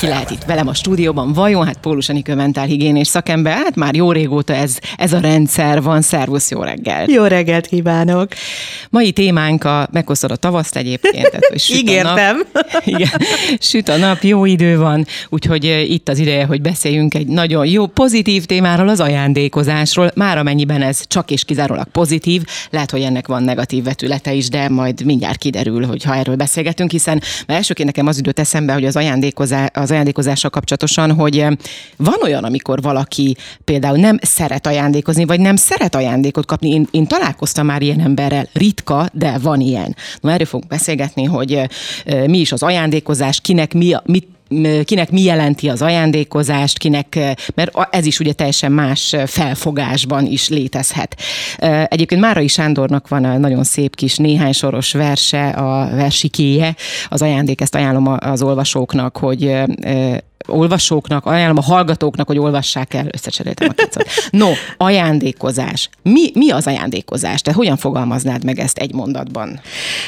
Ki lehet itt velem a stúdióban? Vajon? Hát Pólus Enikő mentálhigiénés szakember, hát már jó régóta ez, ez a rendszer van. Szervusz, jó reggel! Jó reggelt kívánok! Mai témánk a, meghosszad a tavaszt egyébként. Tehát, hogy süt Ígértem. A nap, igen, süt a nap, jó idő van, úgyhogy itt az ideje, hogy beszéljünk egy nagyon jó, pozitív témáról, az ajándékozásról. Már amennyiben ez csak és kizárólag pozitív, lehet, hogy ennek van negatív vetülete is, de majd mindjárt kiderül, hogy ha erről beszélgetünk, hiszen mert elsőként nekem az időt eszembe, hogy az, ajándékozás, az ajándékozással kapcsolatosan, hogy eh, van olyan, amikor valaki például nem szeret ajándékozni, vagy nem szeret ajándékot kapni. Én, én találkoztam már ilyen emberrel, ritka, de van ilyen. Na erről fogunk beszélgetni, hogy eh, mi is az ajándékozás, kinek mi, a- mit kinek mi jelenti az ajándékozást, kinek, mert ez is ugye teljesen más felfogásban is létezhet. Egyébként Márai Sándornak van a nagyon szép kis néhány soros verse, a versikéje, az ajándék, ezt ajánlom az olvasóknak, hogy olvasóknak, ajánlom a hallgatóknak, hogy olvassák el, összecseréltem a szót. No, ajándékozás. Mi, mi az ajándékozás? Te hogyan fogalmaznád meg ezt egy mondatban?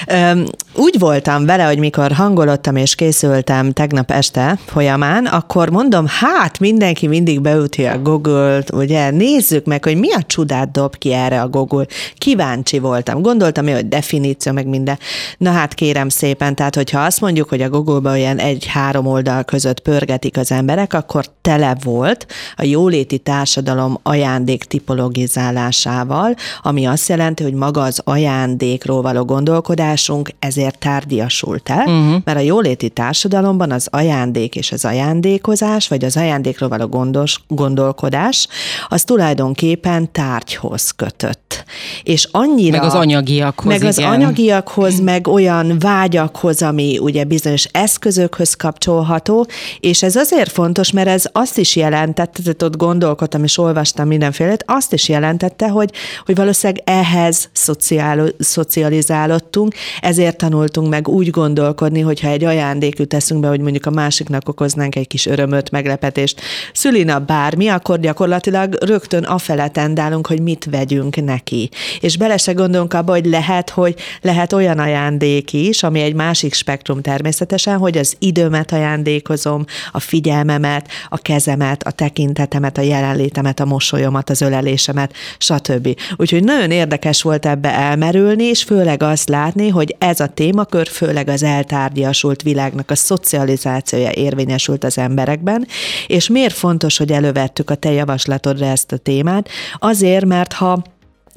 Öm, úgy voltam vele, hogy mikor hangolottam és készültem tegnap este folyamán, akkor mondom, hát mindenki mindig beüti a Google-t, ugye, nézzük meg, hogy mi a csodát dob ki erre a Google. Kíváncsi voltam. Gondoltam, hogy definíció, meg minden. Na hát kérem szépen, tehát hogyha azt mondjuk, hogy a Google-ban olyan egy-három oldal között pörgetik az emberek, akkor tele volt a jóléti társadalom ajándék tipologizálásával, ami azt jelenti, hogy maga az ajándékról való gondolkodásunk ezért tárdiasult el, uh-huh. mert a jóléti társadalomban az ajándék és az ajándékozás, vagy az ajándékról való gondos, gondolkodás, az tulajdonképpen tárgyhoz kötött. És annyira... Meg az anyagiakhoz, Meg az igen. anyagiakhoz, meg olyan vágyakhoz, ami ugye bizonyos eszközökhöz kapcsolható, és ez azért fontos, mert ez azt is jelentette, tehát ott gondolkodtam és olvastam mindenfélét, azt is jelentette, hogy, hogy valószínűleg ehhez szociál, szocializálottunk, ezért tanultunk meg úgy gondolkodni, hogyha egy ajándék jut eszünkbe, hogy mondjuk a másiknak okoznánk egy kis örömöt, meglepetést, szülinap bármi, akkor gyakorlatilag rögtön afele tendálunk, hogy mit vegyünk neki. És bele se gondolunk abba, hogy lehet, hogy lehet olyan ajándék is, ami egy másik spektrum természetesen, hogy az időmet ajándékozom, a figyelmemet, a kezemet, a tekintetemet, a jelenlétemet, a mosolyomat, az ölelésemet, stb. Úgyhogy nagyon érdekes volt ebbe elmerülni, és főleg azt látni, hogy ez a témakör főleg az eltárgyasult világnak a szocializációja érvényesült az emberekben, és miért fontos, hogy elővettük a te javaslatodra ezt a témát? Azért, mert ha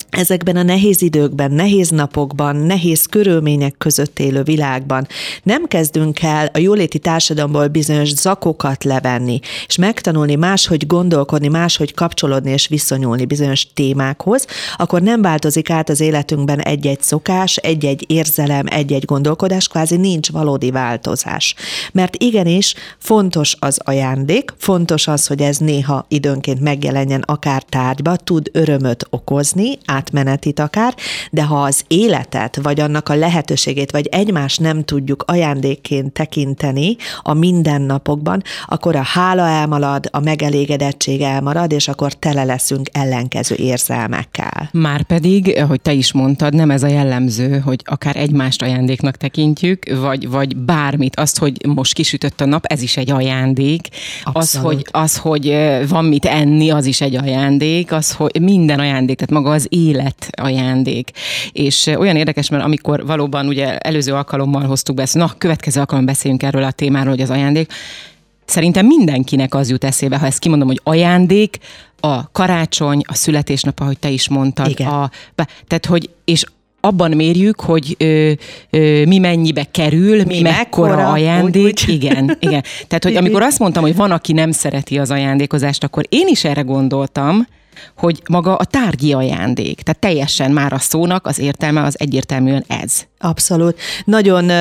ezekben a nehéz időkben, nehéz napokban, nehéz körülmények között élő világban nem kezdünk el a jóléti társadalomból bizonyos zakokat levenni, és megtanulni máshogy gondolkodni, máshogy kapcsolódni és viszonyulni bizonyos témákhoz, akkor nem változik át az életünkben egy-egy szokás, egy-egy érzelem, egy-egy gondolkodás, kvázi nincs valódi változás. Mert igenis fontos az ajándék, fontos az, hogy ez néha időnként megjelenjen akár tárgyba, tud örömöt okozni, átmenetit akár, de ha az életet, vagy annak a lehetőségét, vagy egymást nem tudjuk ajándékként tekinteni a mindennapokban, akkor a hála elmarad, a megelégedettség elmarad, és akkor tele leszünk ellenkező érzelmekkel. Márpedig, ahogy te is mondtad, nem ez a jellemző, hogy akár egymást ajándéknak tekintjük, vagy, vagy bármit. Azt, hogy most kisütött a nap, ez is egy ajándék. Az hogy, az, hogy ö, van mit enni, az is egy ajándék. Az, hogy minden ajándék, tehát maga az élet ajándék. És olyan érdekes, mert amikor valóban ugye előző alkalommal hoztuk be ezt, na, következő alkalommal beszéljünk erről a témáról, hogy az ajándék, Szerintem mindenkinek az jut eszébe, ha ezt kimondom, hogy ajándék, a karácsony, a születésnap, ahogy te is mondtad. Igen. A, tehát, hogy, és abban mérjük, hogy ö, ö, mi mennyibe kerül, mi, Mi mekkora mekkora, ajándék. úgy, úgy. Igen, igen. Tehát, hogy amikor azt mondtam, hogy van, aki nem szereti az ajándékozást, akkor én is erre gondoltam, hogy maga a tárgyi ajándék. Tehát teljesen már a szónak az értelme az egyértelműen ez. Abszolút. Nagyon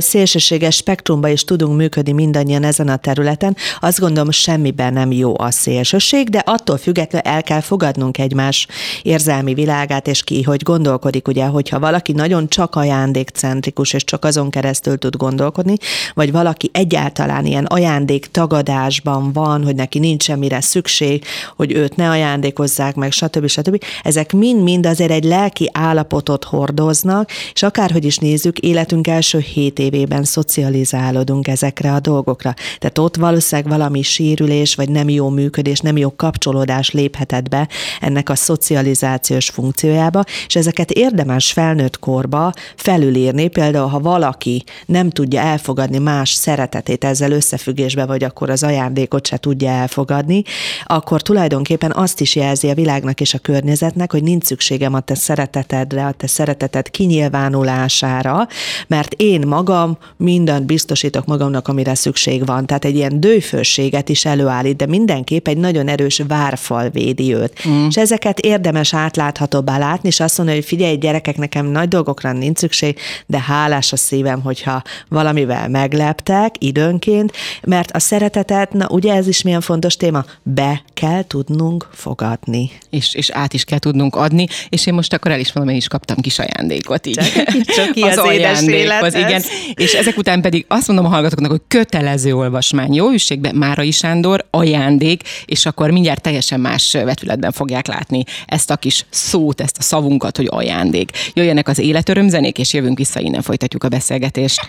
szélsőséges spektrumba is tudunk működni mindannyian ezen a területen. Azt gondolom, semmiben nem jó a szélsőség, de attól függetlenül el kell fogadnunk egymás érzelmi világát, és ki, hogy gondolkodik, ugye, hogyha valaki nagyon csak ajándékcentrikus, és csak azon keresztül tud gondolkodni, vagy valaki egyáltalán ilyen ajándék tagadásban van, hogy neki nincs semmire szükség, hogy őt ne ajándékozzák, dolgozzák meg, stb. stb. Ezek mind-mind azért egy lelki állapotot hordoznak, és akárhogy is nézzük, életünk első hét évében szocializálódunk ezekre a dolgokra. Tehát ott valószínűleg valami sérülés, vagy nem jó működés, nem jó kapcsolódás léphetett be ennek a szocializációs funkciójába, és ezeket érdemes felnőtt korba felülírni, például ha valaki nem tudja elfogadni más szeretetét ezzel összefüggésbe, vagy akkor az ajándékot se tudja elfogadni, akkor tulajdonképpen azt is jelzi a világnak és a környezetnek, hogy nincs szükségem a te szeretetedre, a te szereteted kinyilvánulására, mert én magam mindent biztosítok magamnak, amire szükség van. Tehát egy ilyen dőfőséget is előállít, de mindenképp egy nagyon erős várfal védi őt. Mm. És ezeket érdemes átláthatóbbá látni, és azt mondani, hogy figyelj, gyerekek, nekem nagy dolgokra nincs szükség, de hálás a szívem, hogyha valamivel megleptek időnként, mert a szeretetet, na ugye ez is milyen fontos téma, be kell tudnunk fogadni. És, és át is kell tudnunk adni, és én most akkor el is mondom, én is kaptam kis ajándékot így. Csak, csak ki az, az ajándékhoz, igen. És ezek után pedig azt mondom a hallgatóknak, hogy kötelező olvasmány. Jó üsségbe Márai Sándor, ajándék, és akkor mindjárt teljesen más vetületben fogják látni ezt a kis szót, ezt a szavunkat, hogy ajándék. Jöjjenek az életörömzenék, és jövünk vissza, innen folytatjuk a beszélgetést.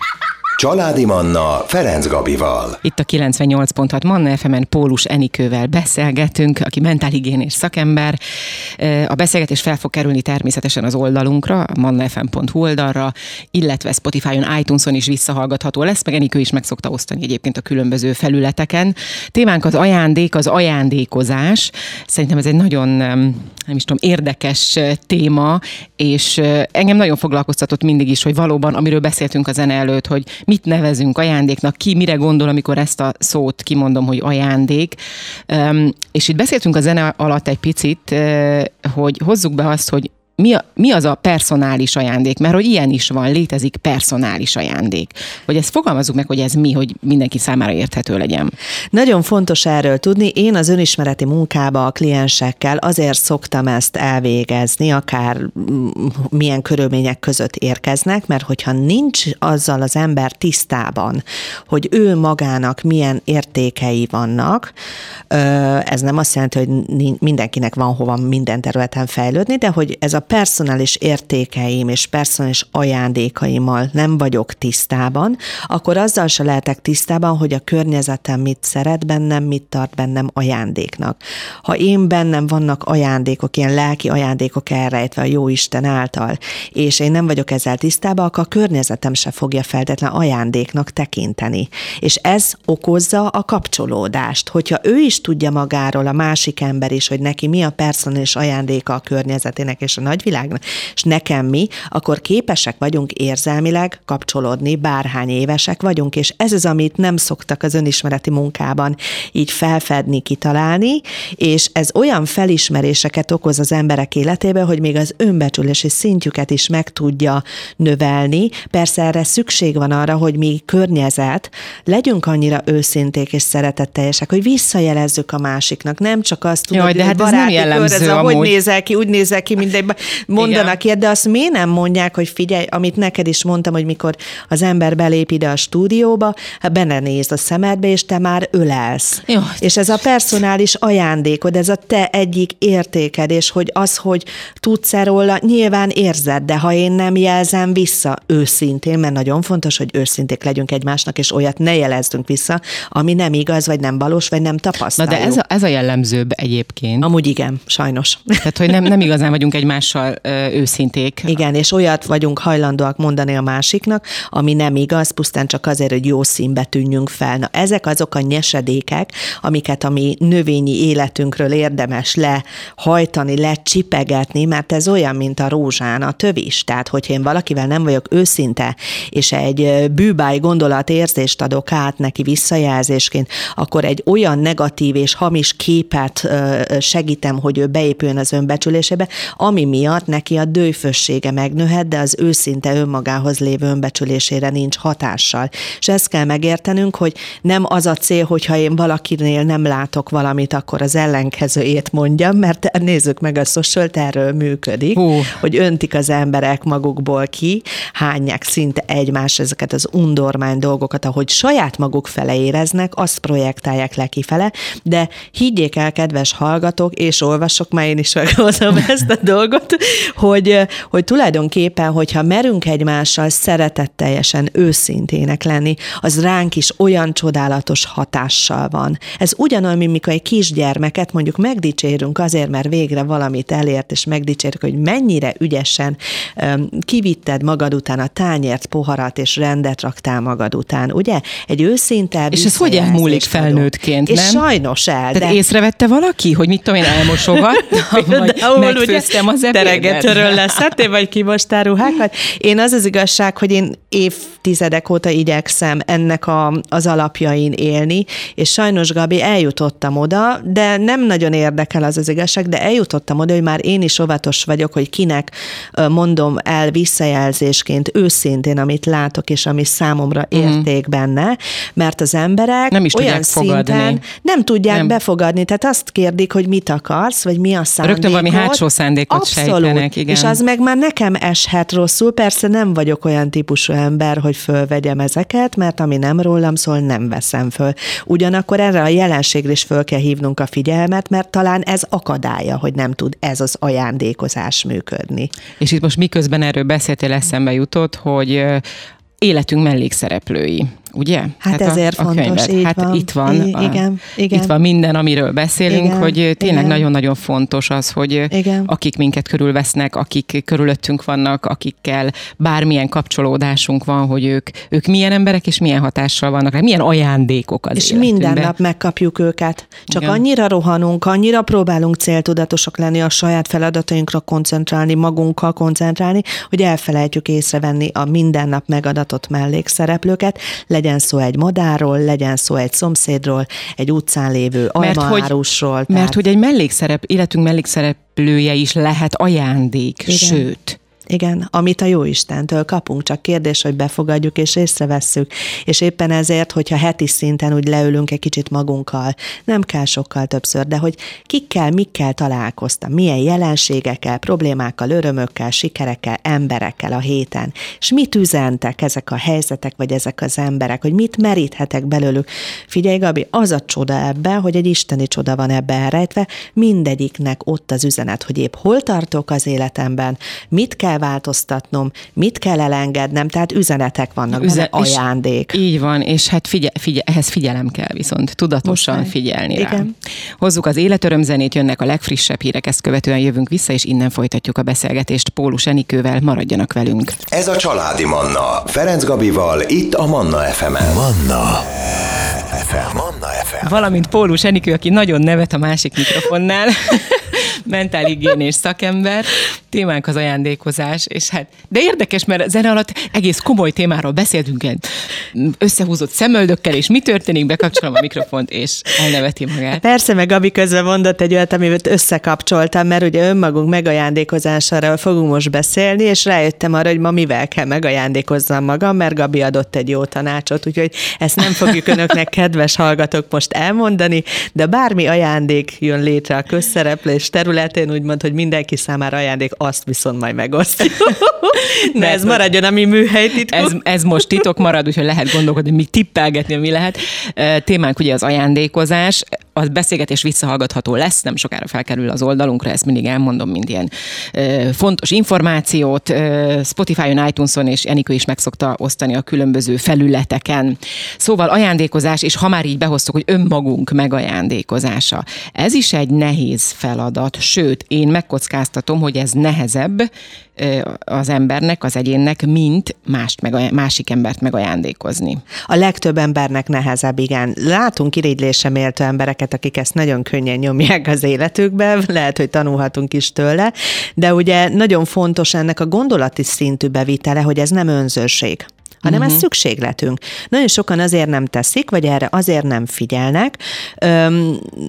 Családi Manna Ferenc Gabival. Itt a 98.6 Manna fm Pólus Enikővel beszélgetünk, aki mentálhigiénés szakember. A beszélgetés fel fog kerülni természetesen az oldalunkra, mannafm.hu oldalra, illetve Spotify-on, iTunes-on is visszahallgatható lesz, meg Enikő is meg szokta osztani egyébként a különböző felületeken. Témánk az ajándék, az ajándékozás. Szerintem ez egy nagyon, nem is tudom, érdekes téma, és engem nagyon foglalkoztatott mindig is, hogy valóban, amiről beszéltünk a zene előtt, hogy mit nevezünk ajándéknak, ki mire gondol, amikor ezt a szót kimondom, hogy ajándék. És itt beszéltünk a zene alatt egy picit, hogy hozzuk be azt, hogy mi, a, mi az a personális ajándék? Mert hogy ilyen is van, létezik personális ajándék. Hogy ezt fogalmazzuk meg, hogy ez mi, hogy mindenki számára érthető legyen. Nagyon fontos erről tudni. Én az önismereti munkába a kliensekkel azért szoktam ezt elvégezni, akár milyen körülmények között érkeznek, mert hogyha nincs azzal az ember tisztában, hogy ő magának milyen értékei vannak, ez nem azt jelenti, hogy mindenkinek van hova minden területen fejlődni, de hogy ez a personális értékeim és personális ajándékaimmal nem vagyok tisztában, akkor azzal se lehetek tisztában, hogy a környezetem mit szeret bennem, mit tart bennem ajándéknak. Ha én bennem vannak ajándékok, ilyen lelki ajándékok elrejtve a jó Isten által, és én nem vagyok ezzel tisztában, akkor a környezetem se fogja feltétlen ajándéknak tekinteni. És ez okozza a kapcsolódást. Hogyha ő is tudja magáról, a másik ember is, hogy neki mi a personális ajándéka a környezetének és a nagyvilágnak, és nekem mi, akkor képesek vagyunk érzelmileg kapcsolódni, bárhány évesek vagyunk, és ez az, amit nem szoktak az önismereti munkában így felfedni, kitalálni, és ez olyan felismeréseket okoz az emberek életébe, hogy még az önbecsülési szintjüket is meg tudja növelni. Persze erre szükség van arra, hogy mi környezet legyünk annyira őszinték és szeretetteljesek, hogy visszajelezzük a másiknak, nem csak azt tudod, Jaj, de hát ez nem jellemző kör, ez a, hogy nézel ki, úgy nézel ki, mint egy mondanak ilyet, de azt miért nem mondják, hogy figyelj, amit neked is mondtam, hogy mikor az ember belép ide a stúdióba, hát benne néz a szemedbe, és te már ölelsz. Jó. És ez a personális ajándékod, ez a te egyik értéked, és hogy az, hogy tudsz-e róla, nyilván érzed, de ha én nem jelzem vissza őszintén, mert nagyon fontos, hogy őszinték legyünk egymásnak, és olyat ne jelezzünk vissza, ami nem igaz, vagy nem valós, vagy nem tapasztaljuk. Na de ez a, ez a jellemzőbb egyébként. Amúgy igen, sajnos. Tehát, hogy nem, nem igazán vagyunk egymással őszinték. Igen, és olyat vagyunk hajlandóak mondani a másiknak, ami nem igaz, pusztán csak azért, hogy jó színbe tűnjünk fel. Na, ezek azok a nyesedékek, amiket a mi növényi életünkről érdemes lehajtani, lecsipegetni, mert ez olyan, mint a rózsán a tövis. Tehát, hogyha én valakivel nem vagyok őszinte, és egy bűbáj gondolat érzést adok át neki visszajelzésként, akkor egy olyan negatív és hamis képet segítem, hogy ő beépüljön az önbecsülésébe, ami miatt miatt neki a dőfössége megnőhet, de az őszinte önmagához lévő önbecsülésére nincs hatással. És ezt kell megértenünk, hogy nem az a cél, hogyha én valakinél nem látok valamit, akkor az ellenkezőjét mondjam, mert nézzük meg a social erről működik, Hú. hogy öntik az emberek magukból ki, hányják szinte egymás ezeket az undormány dolgokat, ahogy saját maguk fele éreznek, azt projektálják le kifele, de higgyék el, kedves hallgatók, és olvasok, már én is meghozom ezt a dolgot, hogy, hogy tulajdonképpen, hogyha merünk egymással szeretetteljesen őszintének lenni, az ránk is olyan csodálatos hatással van. Ez ugyanolyan, mint mikor egy kisgyermeket mondjuk megdicsérünk azért, mert végre valamit elért, és megdicsérjük, hogy mennyire ügyesen um, kivitted magad után a tányért, poharat, és rendet raktál magad után, ugye? Egy őszinte És ez hogy elmúlik felnőttként, és nem? És sajnos el. Tehát de... észrevette valaki, hogy mit tudom én, elmosogattam, vagy megfőztem az ebédet? leszettél, vagy kimostál ruhákat? Én az az igazság, hogy én évtizedek óta igyekszem ennek a, az alapjain élni, és sajnos, Gabi, eljutottam oda, de nem nagyon érdekel az az igazság, de eljutottam oda, hogy már én is óvatos vagyok, hogy kinek mondom el visszajelzésként őszintén, amit látok, és ami számomra mhm. érték mm. benne, mert az emberek nem is olyan szinten fogadni. nem tudják nem. befogadni. Tehát azt kérdik, hogy mit akarsz, vagy mi a szándékot. Rögtön valami hátsó szándékot Abszolút. Sejtenek, igen. És az meg már nekem eshet rosszul. Persze nem vagyok olyan típusú ember, hogy fölvegyem ezeket, mert ami nem rólam szól, nem veszem föl. Ugyanakkor erre a jelenségre is föl kell hívnunk a figyelmet, mert talán ez akadálya, hogy nem tud ez az ajándékozás működni. És itt most miközben erről beszéltél, eszembe jutott, hogy életünk mellékszereplői ugye? Hát, hát ezért a, fontos, a így hát van. itt van, I- igen, a, igen. itt van minden, amiről beszélünk, igen, hogy tényleg nagyon-nagyon fontos az, hogy igen. akik minket körülvesznek, akik körülöttünk vannak, akikkel bármilyen kapcsolódásunk van, hogy ők, ők milyen emberek és milyen hatással vannak, milyen ajándékok az És életünkben. minden nap megkapjuk őket. Csak igen. annyira rohanunk, annyira próbálunk céltudatosak lenni, a saját feladatainkra koncentrálni, magunkkal koncentrálni, hogy elfelejtjük észrevenni a minden nap megadatott mellékszereplőket, legyen legyen szó egy madárról, legyen szó egy szomszédról, egy utcán lévő almaárusról. Mert, hogy, mert hogy egy mellékszerep, életünk mellékszereplője is lehet ajándék, Igen. sőt. Igen, amit a jó Istentől kapunk, csak kérdés, hogy befogadjuk és észrevesszük. És éppen ezért, hogyha heti szinten úgy leülünk egy kicsit magunkkal, nem kell sokkal többször, de hogy kikkel, mikkel találkoztam, milyen jelenségekkel, problémákkal, örömökkel, sikerekkel, emberekkel a héten, és mit üzentek ezek a helyzetek, vagy ezek az emberek, hogy mit meríthetek belőlük. Figyelj, Gabi, az a csoda ebben, hogy egy isteni csoda van ebben elrejtve, mindegyiknek ott az üzenet, hogy épp hol tartok az életemben, mit kell kell változtatnom, mit kell elengednem, tehát üzenetek vannak, Üzen- benne, ajándék. Így van, és hát figye, figye, ehhez figyelem kell viszont, tudatosan Most figyelni rá. Igen. Hozzuk az életörömzenét, jönnek a legfrissebb hírek, ezt követően jövünk vissza, és innen folytatjuk a beszélgetést Pólus Enikővel, maradjanak velünk. Ez a Családi Manna, Ferenc Gabival, itt a Manna FM-en. Manna FM. Manna FM. Valamint Pólus Enikő, aki nagyon nevet a másik mikrofonnál. mentálhigiénés szakember, témánk az ajándékozás, és hát, de érdekes, mert zene alatt egész komoly témáról beszéltünk, összehúzott szemöldökkel, és mi történik, bekapcsolom a mikrofont, és elneveti magát. Persze, meg Gabi közben mondott egy olyat, amivel összekapcsoltam, mert ugye önmagunk megajándékozásáról fogunk most beszélni, és rájöttem arra, hogy ma mivel kell megajándékozzam magam, mert Gabi adott egy jó tanácsot, úgyhogy ezt nem fogjuk önöknek, kedves hallgatók, most elmondani, de bármi ajándék jön létre a közszereplés területén, úgymond, hogy mindenki számára ajándék, azt viszont majd megosztjuk. De ez maradjon a mi műhelytitkunk. Ez, ez most titok marad, úgyhogy lehet gondolkodni, mi tippelgetni, mi lehet. Témánk ugye az ajándékozás a beszélgetés visszahallgatható lesz, nem sokára felkerül az oldalunkra, ezt mindig elmondom, mint ilyen ö, fontos információt. Ö, Spotify-on, iTunes-on és Enikő is meg szokta osztani a különböző felületeken. Szóval ajándékozás, és ha már így behoztuk, hogy önmagunk megajándékozása. Ez is egy nehéz feladat, sőt, én megkockáztatom, hogy ez nehezebb, az embernek, az egyénnek, mint mást meg, másik embert megajándékozni. A legtöbb embernek nehezebb, igen. Látunk irigylésre méltó embereket, akik ezt nagyon könnyen nyomják az életükbe, lehet, hogy tanulhatunk is tőle, de ugye nagyon fontos ennek a gondolati szintű bevitele, hogy ez nem önzőség hanem uh-huh. ez szükségletünk. Nagyon sokan azért nem teszik, vagy erre azért nem figyelnek,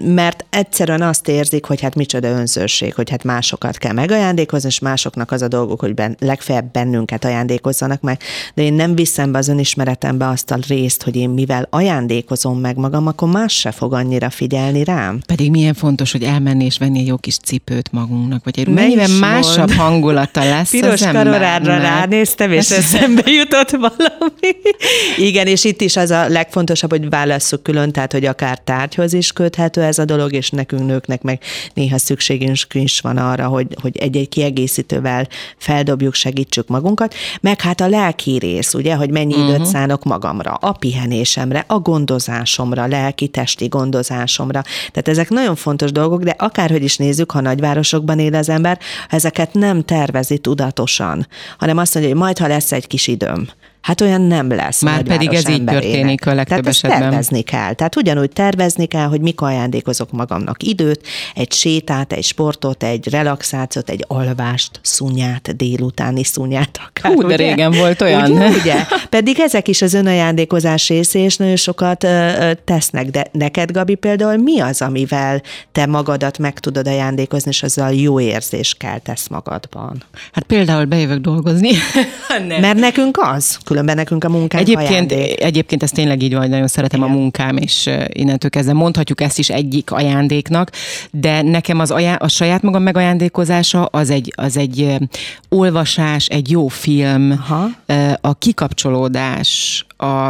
mert egyszerűen azt érzik, hogy hát micsoda önzőség, hogy hát másokat kell megajándékozni, és másoknak az a dolguk, hogy ben, legfeljebb bennünket ajándékozzanak meg, de én nem viszem be az önismeretembe azt a részt, hogy én mivel ajándékozom meg magam, akkor más se fog annyira figyelni rám. Pedig milyen fontos, hogy elmenni és venni egy jó kis cipőt magunknak, vagy egy mennyivel másabb hangulata lesz Piros az karorádra ránéztem, és eszembe jutott valami. Igen, és itt is az a legfontosabb, hogy válasszuk külön, tehát hogy akár tárgyhoz is köthető ez a dolog, és nekünk nőknek meg néha szükségünk is van arra, hogy, hogy egy-egy kiegészítővel feldobjuk, segítsük magunkat, meg hát a lelki rész, ugye, hogy mennyi uh-huh. időt szánok magamra, a pihenésemre, a gondozásomra, lelki-testi gondozásomra. Tehát ezek nagyon fontos dolgok, de akárhogy is nézzük, ha nagyvárosokban él az ember, ezeket nem tervezi tudatosan, hanem azt mondja, hogy majd, ha lesz egy kis időm, Hát olyan nem lesz. Már pedig ez így történik a legtöbb Tehát esetben. tervezni kell. Tehát ugyanúgy tervezni kell, hogy mikor ajándékozok magamnak időt, egy sétát, egy sportot, egy relaxációt, egy alvást, szunyát, délutáni szunyát. Akár, Hú, de ugye? régen volt olyan. Ugye, ugye? Pedig ezek is az önajándékozás része, és nagyon sokat ö, tesznek. De neked, Gabi, például mi az, amivel te magadat meg tudod ajándékozni, és azzal jó érzés kell tesz magadban? Hát például bejövök dolgozni. Mert nekünk az, különben nekünk a munkánk egyébként, ajándék. egyébként ez tényleg így van, nagyon szeretem Igen. a munkám, és innentől kezdve mondhatjuk ezt is egyik ajándéknak, de nekem az ajá- a saját magam megajándékozása az egy, az egy olvasás, egy jó film, Aha. a kikapcsolódás, a,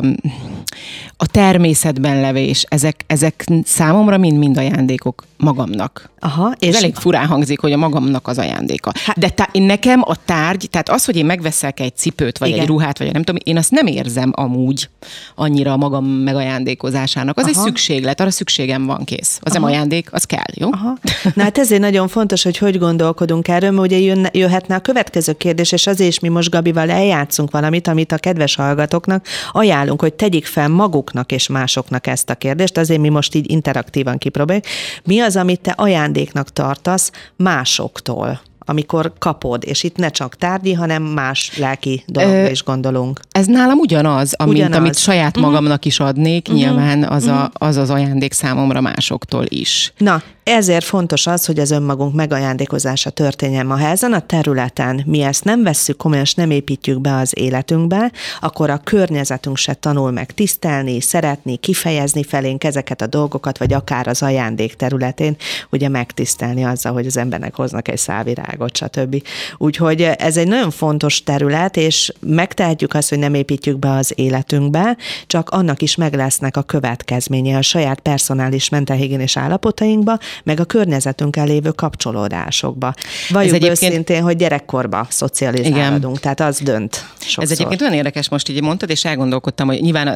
a természetben levés, ezek, ezek számomra mind-mind ajándékok magamnak. Aha, és Ez elég furán hangzik, hogy a magamnak az ajándéka. Hát, De tá- nekem a tárgy, tehát az, hogy én megveszek egy cipőt, vagy igen. egy ruhát, vagy nem tudom, én azt nem érzem amúgy annyira a magam megajándékozásának. Az Aha. egy szükséglet, arra szükségem van kész. Az Aha. nem ajándék, az kell, jó? Aha. Na hát ezért nagyon fontos, hogy hogy gondolkodunk erről, mert ugye jönne, jöhetne a következő kérdés, és azért is mi most Gabival eljátszunk valamit, amit a kedves hallgatóknak ajánlunk, hogy tegyik fel maguknak és másoknak ezt a kérdést, azért mi most így interaktívan kipróbáljuk. Mi az, amit te ajándéknak tartasz másoktól? amikor kapod, és itt ne csak tárgyi, hanem más lelki dologra is gondolunk. Ez nálam ugyanaz, amint, ugyanaz. amit saját mhm. magamnak is adnék, uh-huh. nyilván az, uh-huh. a, mhm. az az ajándék számomra másoktól is. Na, ezért fontos az, hogy az önmagunk megajándékozása történjen ma. Ha ezen a területen mi ezt nem vesszük komolyan, és nem építjük be az életünkbe, akkor a környezetünk se tanul meg tisztelni, szeretni, kifejezni felénk ezeket a dolgokat, vagy akár az ajándék területén, ugye megtisztelni azzal, hogy az embernek hoznak egy szálvirágot, stb. Úgyhogy ez egy nagyon fontos terület, és megtehetjük azt, hogy nem építjük be az életünkbe, csak annak is meg lesznek a következménye a saját personális mentálhigiénés állapotainkba, meg a környezetünkkel lévő kapcsolódásokba. Egyébként... őszintén, hogy gyerekkorba szocializálódunk, Igen. tehát az dönt sokszor. Ez egyébként olyan érdekes, most így mondtad, és elgondolkodtam, hogy nyilván a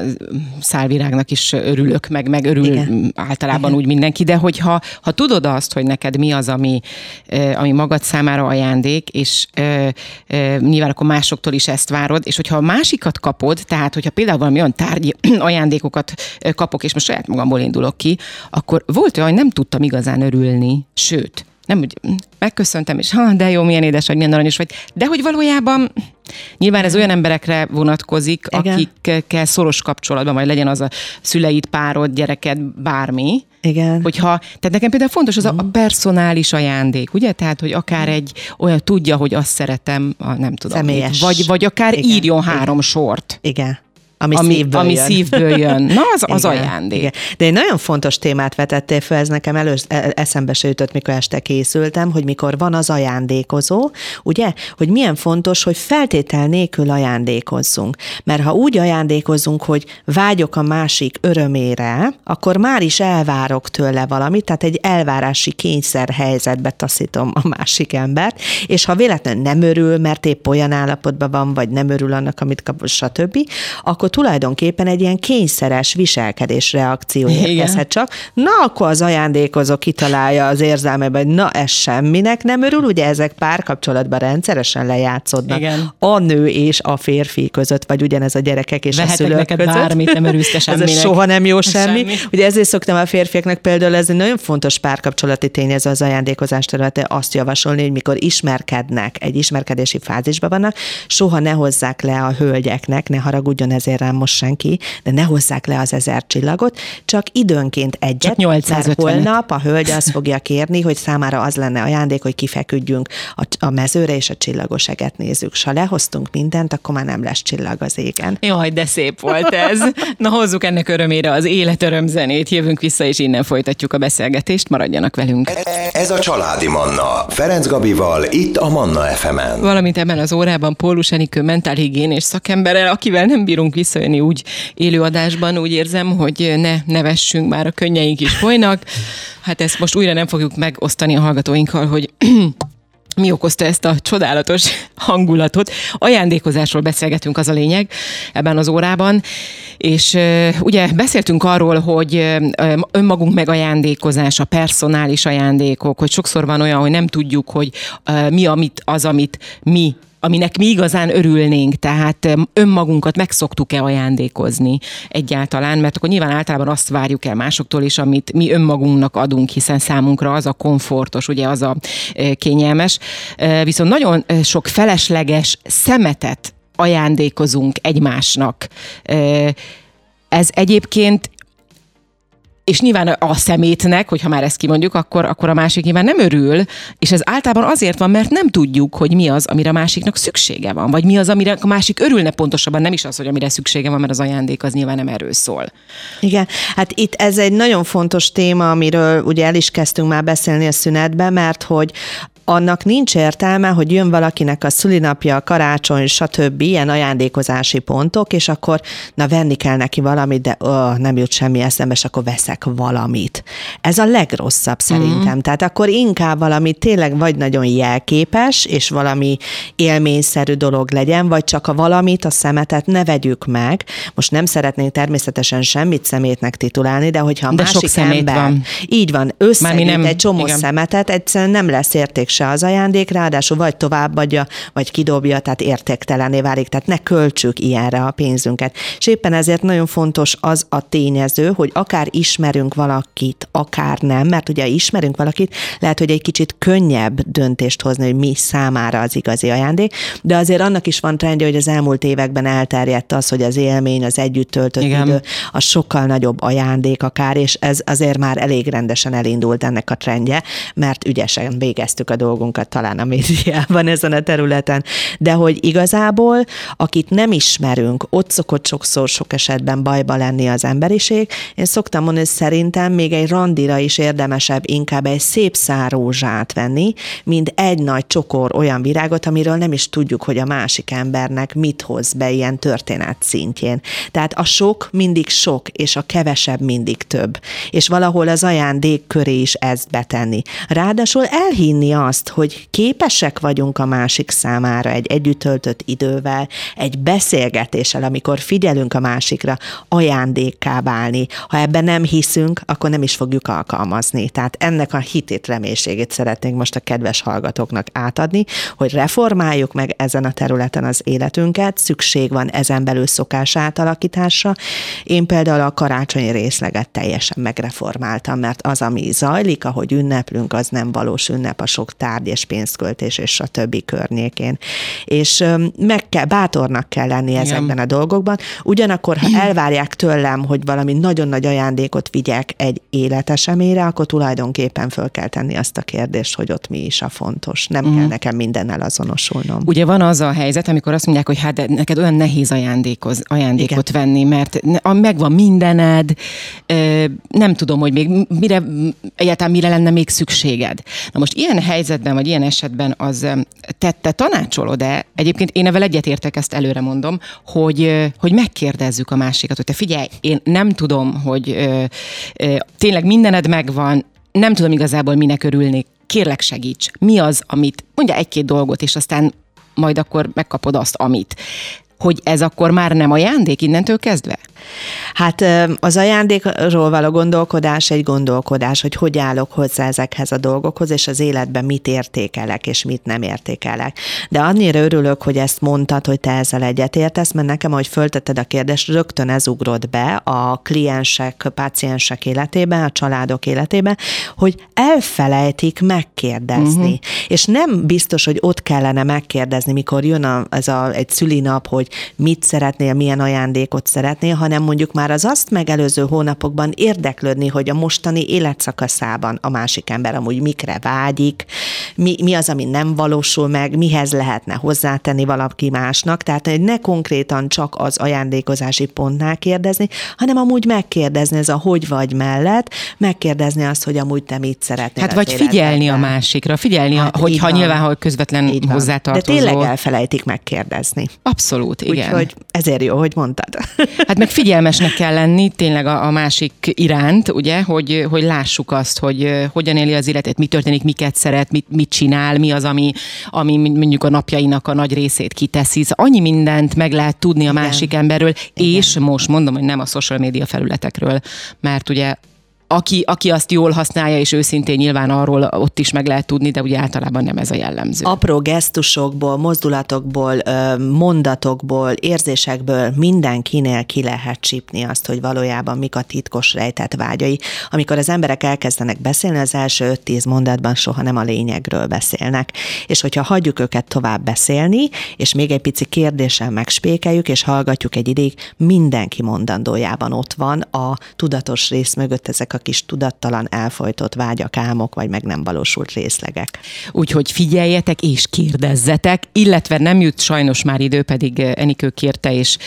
szálvirágnak is örülök, meg, meg örül Igen. általában Igen. úgy mindenki, de hogyha ha tudod azt, hogy neked mi az, ami, ami magad számára ajándék, és nyilván akkor másoktól is ezt várod, és hogyha a másikat kapod, tehát hogyha például valami olyan tárgyi ajándékokat kapok, és most saját magamból indulok ki, akkor volt olyan, hogy nem tudtam igazán igazán örülni, sőt, nem úgy megköszöntem, és ha, de jó, milyen édes vagy, milyen aranyos vagy, de hogy valójában nyilván ez olyan emberekre vonatkozik, Igen. akikkel szoros kapcsolatban, vagy legyen az a szüleid, párod, gyereked, bármi, igen. Hogyha, tehát nekem például fontos az a, a mhm. personális ajándék, ugye? Tehát, hogy akár egy olyan tudja, hogy azt szeretem, a, nem tudom. Személyes. Vagy, vagy akár Igen. írjon három Igen. sort. Igen. Ami, ami szívből ami jön. szívből jön. Na, az, az igen, ajándék. Igen. De egy nagyon fontos témát vetettél fel, ez nekem elősz, e, eszembe se jutott, mikor este készültem, hogy mikor van az ajándékozó, ugye, hogy milyen fontos, hogy feltétel nélkül ajándékozzunk. Mert ha úgy ajándékozunk, hogy vágyok a másik örömére, akkor már is elvárok tőle valamit, tehát egy elvárási kényszer helyzetbe taszítom a másik embert, és ha véletlenül nem örül, mert épp olyan állapotban van, vagy nem örül annak, amit kap, stb., akkor akkor tulajdonképpen egy ilyen kényszeres viselkedés reakció érkezhet csak. Na, akkor az ajándékozó kitalálja az érzelmében, hogy na, ez semminek nem örül, ugye ezek párkapcsolatban rendszeresen lejátszódnak. Igen. A nő és a férfi között, vagy ugyanez a gyerekek és Vehetek a szülők neked között. bármit, nem örülsz te semminek. ez soha nem jó semmi. semmi. Ugye ezért szoktam a férfiaknak például ez egy nagyon fontos párkapcsolati tényező az ajándékozás területe azt javasolni, hogy mikor ismerkednek, egy ismerkedési fázisban vannak, soha ne hozzák le a hölgyeknek, ne haragudjon ezért rám most senki, de ne hozzák le az ezer csillagot, csak időnként egyet, csak 850 mert holnap a hölgy azt fogja kérni, hogy számára az lenne ajándék, hogy kifeküdjünk a, a mezőre és a csillagos eget nézzük. S ha lehoztunk mindent, akkor már nem lesz csillag az égen. Jaj, de szép volt ez. Na hozzuk ennek örömére az életöröm zenét, jövünk vissza, és innen folytatjuk a beszélgetést, maradjanak velünk. Ez a Családi Manna, Ferenc Gabival, itt a Manna FM-en. Valamint ebben az órában Pólus Enikő mentálhigiénés szakemberrel, akivel nem bírunk visszajönni úgy élőadásban, úgy érzem, hogy ne nevessünk, már a könnyeink is folynak. Hát ezt most újra nem fogjuk megosztani a hallgatóinkkal, hogy mi okozta ezt a csodálatos hangulatot. Ajándékozásról beszélgetünk, az a lényeg ebben az órában. És ugye beszéltünk arról, hogy önmagunk megajándékozása, personális ajándékok, hogy sokszor van olyan, hogy nem tudjuk, hogy mi amit, az, amit mi aminek mi igazán örülnénk, tehát önmagunkat meg szoktuk-e ajándékozni egyáltalán, mert akkor nyilván általában azt várjuk el másoktól is, amit mi önmagunknak adunk, hiszen számunkra az a komfortos, ugye az a kényelmes. Viszont nagyon sok felesleges szemetet ajándékozunk egymásnak. Ez egyébként és nyilván a szemétnek, hogyha már ezt kimondjuk, akkor, akkor a másik nyilván nem örül, és ez általában azért van, mert nem tudjuk, hogy mi az, amire a másiknak szüksége van, vagy mi az, amire a másik örülne pontosabban, nem is az, hogy amire szüksége van, mert az ajándék az nyilván nem erről szól. Igen, hát itt ez egy nagyon fontos téma, amiről ugye el is kezdtünk már beszélni a szünetben, mert hogy annak nincs értelme, hogy jön valakinek a szülinapja, karácsony, stb. ilyen ajándékozási pontok, és akkor na venni kell neki valamit, de ó, nem jut semmi eszembe, és akkor veszek valamit. Ez a legrosszabb szerintem. Mm. Tehát akkor inkább valami tényleg vagy nagyon jelképes, és valami élményszerű dolog legyen, vagy csak a valamit, a szemetet ne vegyük meg. Most nem szeretnénk természetesen semmit szemétnek titulálni, de hogyha a de másik sok ember, van. így van, összegyűjt egy csomó igen. szemetet, egyszerűen nem lesz érték se az ajándék, ráadásul vagy továbbadja, vagy kidobja, tehát értéktelené válik, tehát ne költsük ilyenre a pénzünket. És éppen ezért nagyon fontos az a tényező, hogy akár ismerünk valakit, akár nem, mert ugye ismerünk valakit, lehet, hogy egy kicsit könnyebb döntést hozni, hogy mi számára az igazi ajándék, de azért annak is van trendje, hogy az elmúlt években elterjedt az, hogy az élmény, az együtt töltött Igen. idő, a sokkal nagyobb ajándék akár, és ez azért már elég rendesen elindult ennek a trendje, mert ügyesen végeztük a dolgunkat talán a médiában ezen a területen, de hogy igazából, akit nem ismerünk, ott szokott sokszor sok esetben bajba lenni az emberiség. Én szoktam mondani, hogy szerintem még egy randira is érdemesebb inkább egy szép szárózsát venni, mint egy nagy csokor olyan virágot, amiről nem is tudjuk, hogy a másik embernek mit hoz be ilyen történet szintjén. Tehát a sok mindig sok, és a kevesebb mindig több. És valahol az ajándék köré is ezt betenni. Ráadásul elhinni azt, hogy képesek vagyunk a másik számára egy együtt töltött idővel, egy beszélgetéssel, amikor figyelünk a másikra, ajándékká válni. Ha ebben nem hiszünk, akkor nem is fogjuk alkalmazni. Tehát ennek a hitét, reménységét szeretnénk most a kedves hallgatóknak átadni, hogy reformáljuk meg ezen a területen az életünket, szükség van ezen belül szokás átalakításra. Én például a karácsonyi részleget teljesen megreformáltam, mert az, ami zajlik, ahogy ünneplünk, az nem valós ünnep a sok tárgy és pénzköltés és a többi környékén. És meg kell, bátornak kell lenni Igen. ezekben a dolgokban. Ugyanakkor, ha elvárják tőlem, hogy valami nagyon nagy ajándékot vigyek egy életesemére, akkor tulajdonképpen föl kell tenni azt a kérdést, hogy ott mi is a fontos. Nem mm. kell nekem mindennel azonosulnom. Ugye van az a helyzet, amikor azt mondják, hogy hát de neked olyan nehéz ajándékoz, ajándékot Igen. venni, mert megvan mindened, nem tudom, hogy még mire, egyáltalán mire lenne még szükséged. Na most ilyen helyzetben vagy ilyen esetben az tette tanácsolod-e? Egyébként én evel egyetértek, ezt előre mondom, hogy, hogy megkérdezzük a másikat, hogy te figyelj, én nem tudom, hogy tényleg mindened megvan, nem tudom igazából minek örülnék, kérlek segíts. Mi az, amit, mondja egy-két dolgot, és aztán majd akkor megkapod azt, amit hogy ez akkor már nem ajándék innentől kezdve? Hát az ajándékról való gondolkodás egy gondolkodás, hogy hogy állok hozzá ezekhez a dolgokhoz, és az életben mit értékelek, és mit nem értékelek. De annyira örülök, hogy ezt mondtad, hogy te ezzel egyetértesz, mert nekem, ahogy föltetted a kérdést, rögtön ez ugrott be a kliensek, páciensek életében, a családok életében, hogy elfelejtik megkérdezni. Uh-huh. És nem biztos, hogy ott kellene megkérdezni, mikor jön a, ez a, egy szülinap, hogy mit szeretnél, milyen ajándékot szeretnél, hanem mondjuk már az azt megelőző hónapokban érdeklődni, hogy a mostani életszakaszában a másik ember amúgy mikre vágyik, mi, mi az, ami nem valósul meg, mihez lehetne hozzátenni valaki másnak, tehát hogy ne konkrétan csak az ajándékozási pontnál kérdezni, hanem amúgy megkérdezni ez a hogy vagy mellett, megkérdezni azt, hogy amúgy te mit szeretnél. Hát vagy figyelni a másikra, figyelni, hát, hogyha nyilván, hogy közvetlen hozzátartozol. De tényleg elfelejtik megkérdezni. Abszolút, igen. Úgyhogy ezért jó, hogy mondtad. Hát meg figyelmesnek kell lenni tényleg a, a másik iránt, ugye, hogy, hogy lássuk azt, hogy hogyan éli az életet, mi történik, miket szeret, mit, mit csinál, mi az, ami, ami mondjuk a napjainak a nagy részét kiteszi. Szóval annyi mindent meg lehet tudni a másik Igen. emberről, Igen. és most mondom, hogy nem a social média felületekről, mert ugye aki, aki azt jól használja, és őszintén nyilván arról ott is meg lehet tudni, de ugye általában nem ez a jellemző. Apró gesztusokból, mozdulatokból, mondatokból, érzésekből mindenkinél ki lehet csípni azt, hogy valójában mik a titkos rejtett vágyai. Amikor az emberek elkezdenek beszélni, az első 5-10 mondatban soha nem a lényegről beszélnek. És hogyha hagyjuk őket tovább beszélni, és még egy pici kérdéssel megspékeljük, és hallgatjuk egy ideig, mindenki mondandójában ott van a tudatos rész mögött ezek a kis tudattalan elfolytott vágyak, álmok, vagy meg nem valósult részlegek. Úgyhogy figyeljetek és kérdezzetek, illetve nem jut sajnos már idő, pedig Enikő kérte, és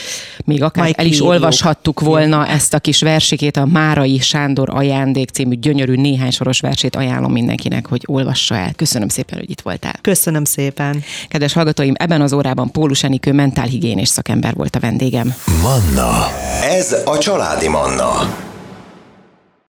még akár Majd el is olvashattuk volna ezt a kis versikét, a Márai Sándor ajándék című gyönyörű néhány soros versét ajánlom mindenkinek, hogy olvassa el. Köszönöm szépen, hogy itt voltál. Köszönöm szépen. Kedves hallgatóim, ebben az órában Pólus Enikő mentálhigiénés szakember volt a vendégem. Manna. Ez a családi Manna.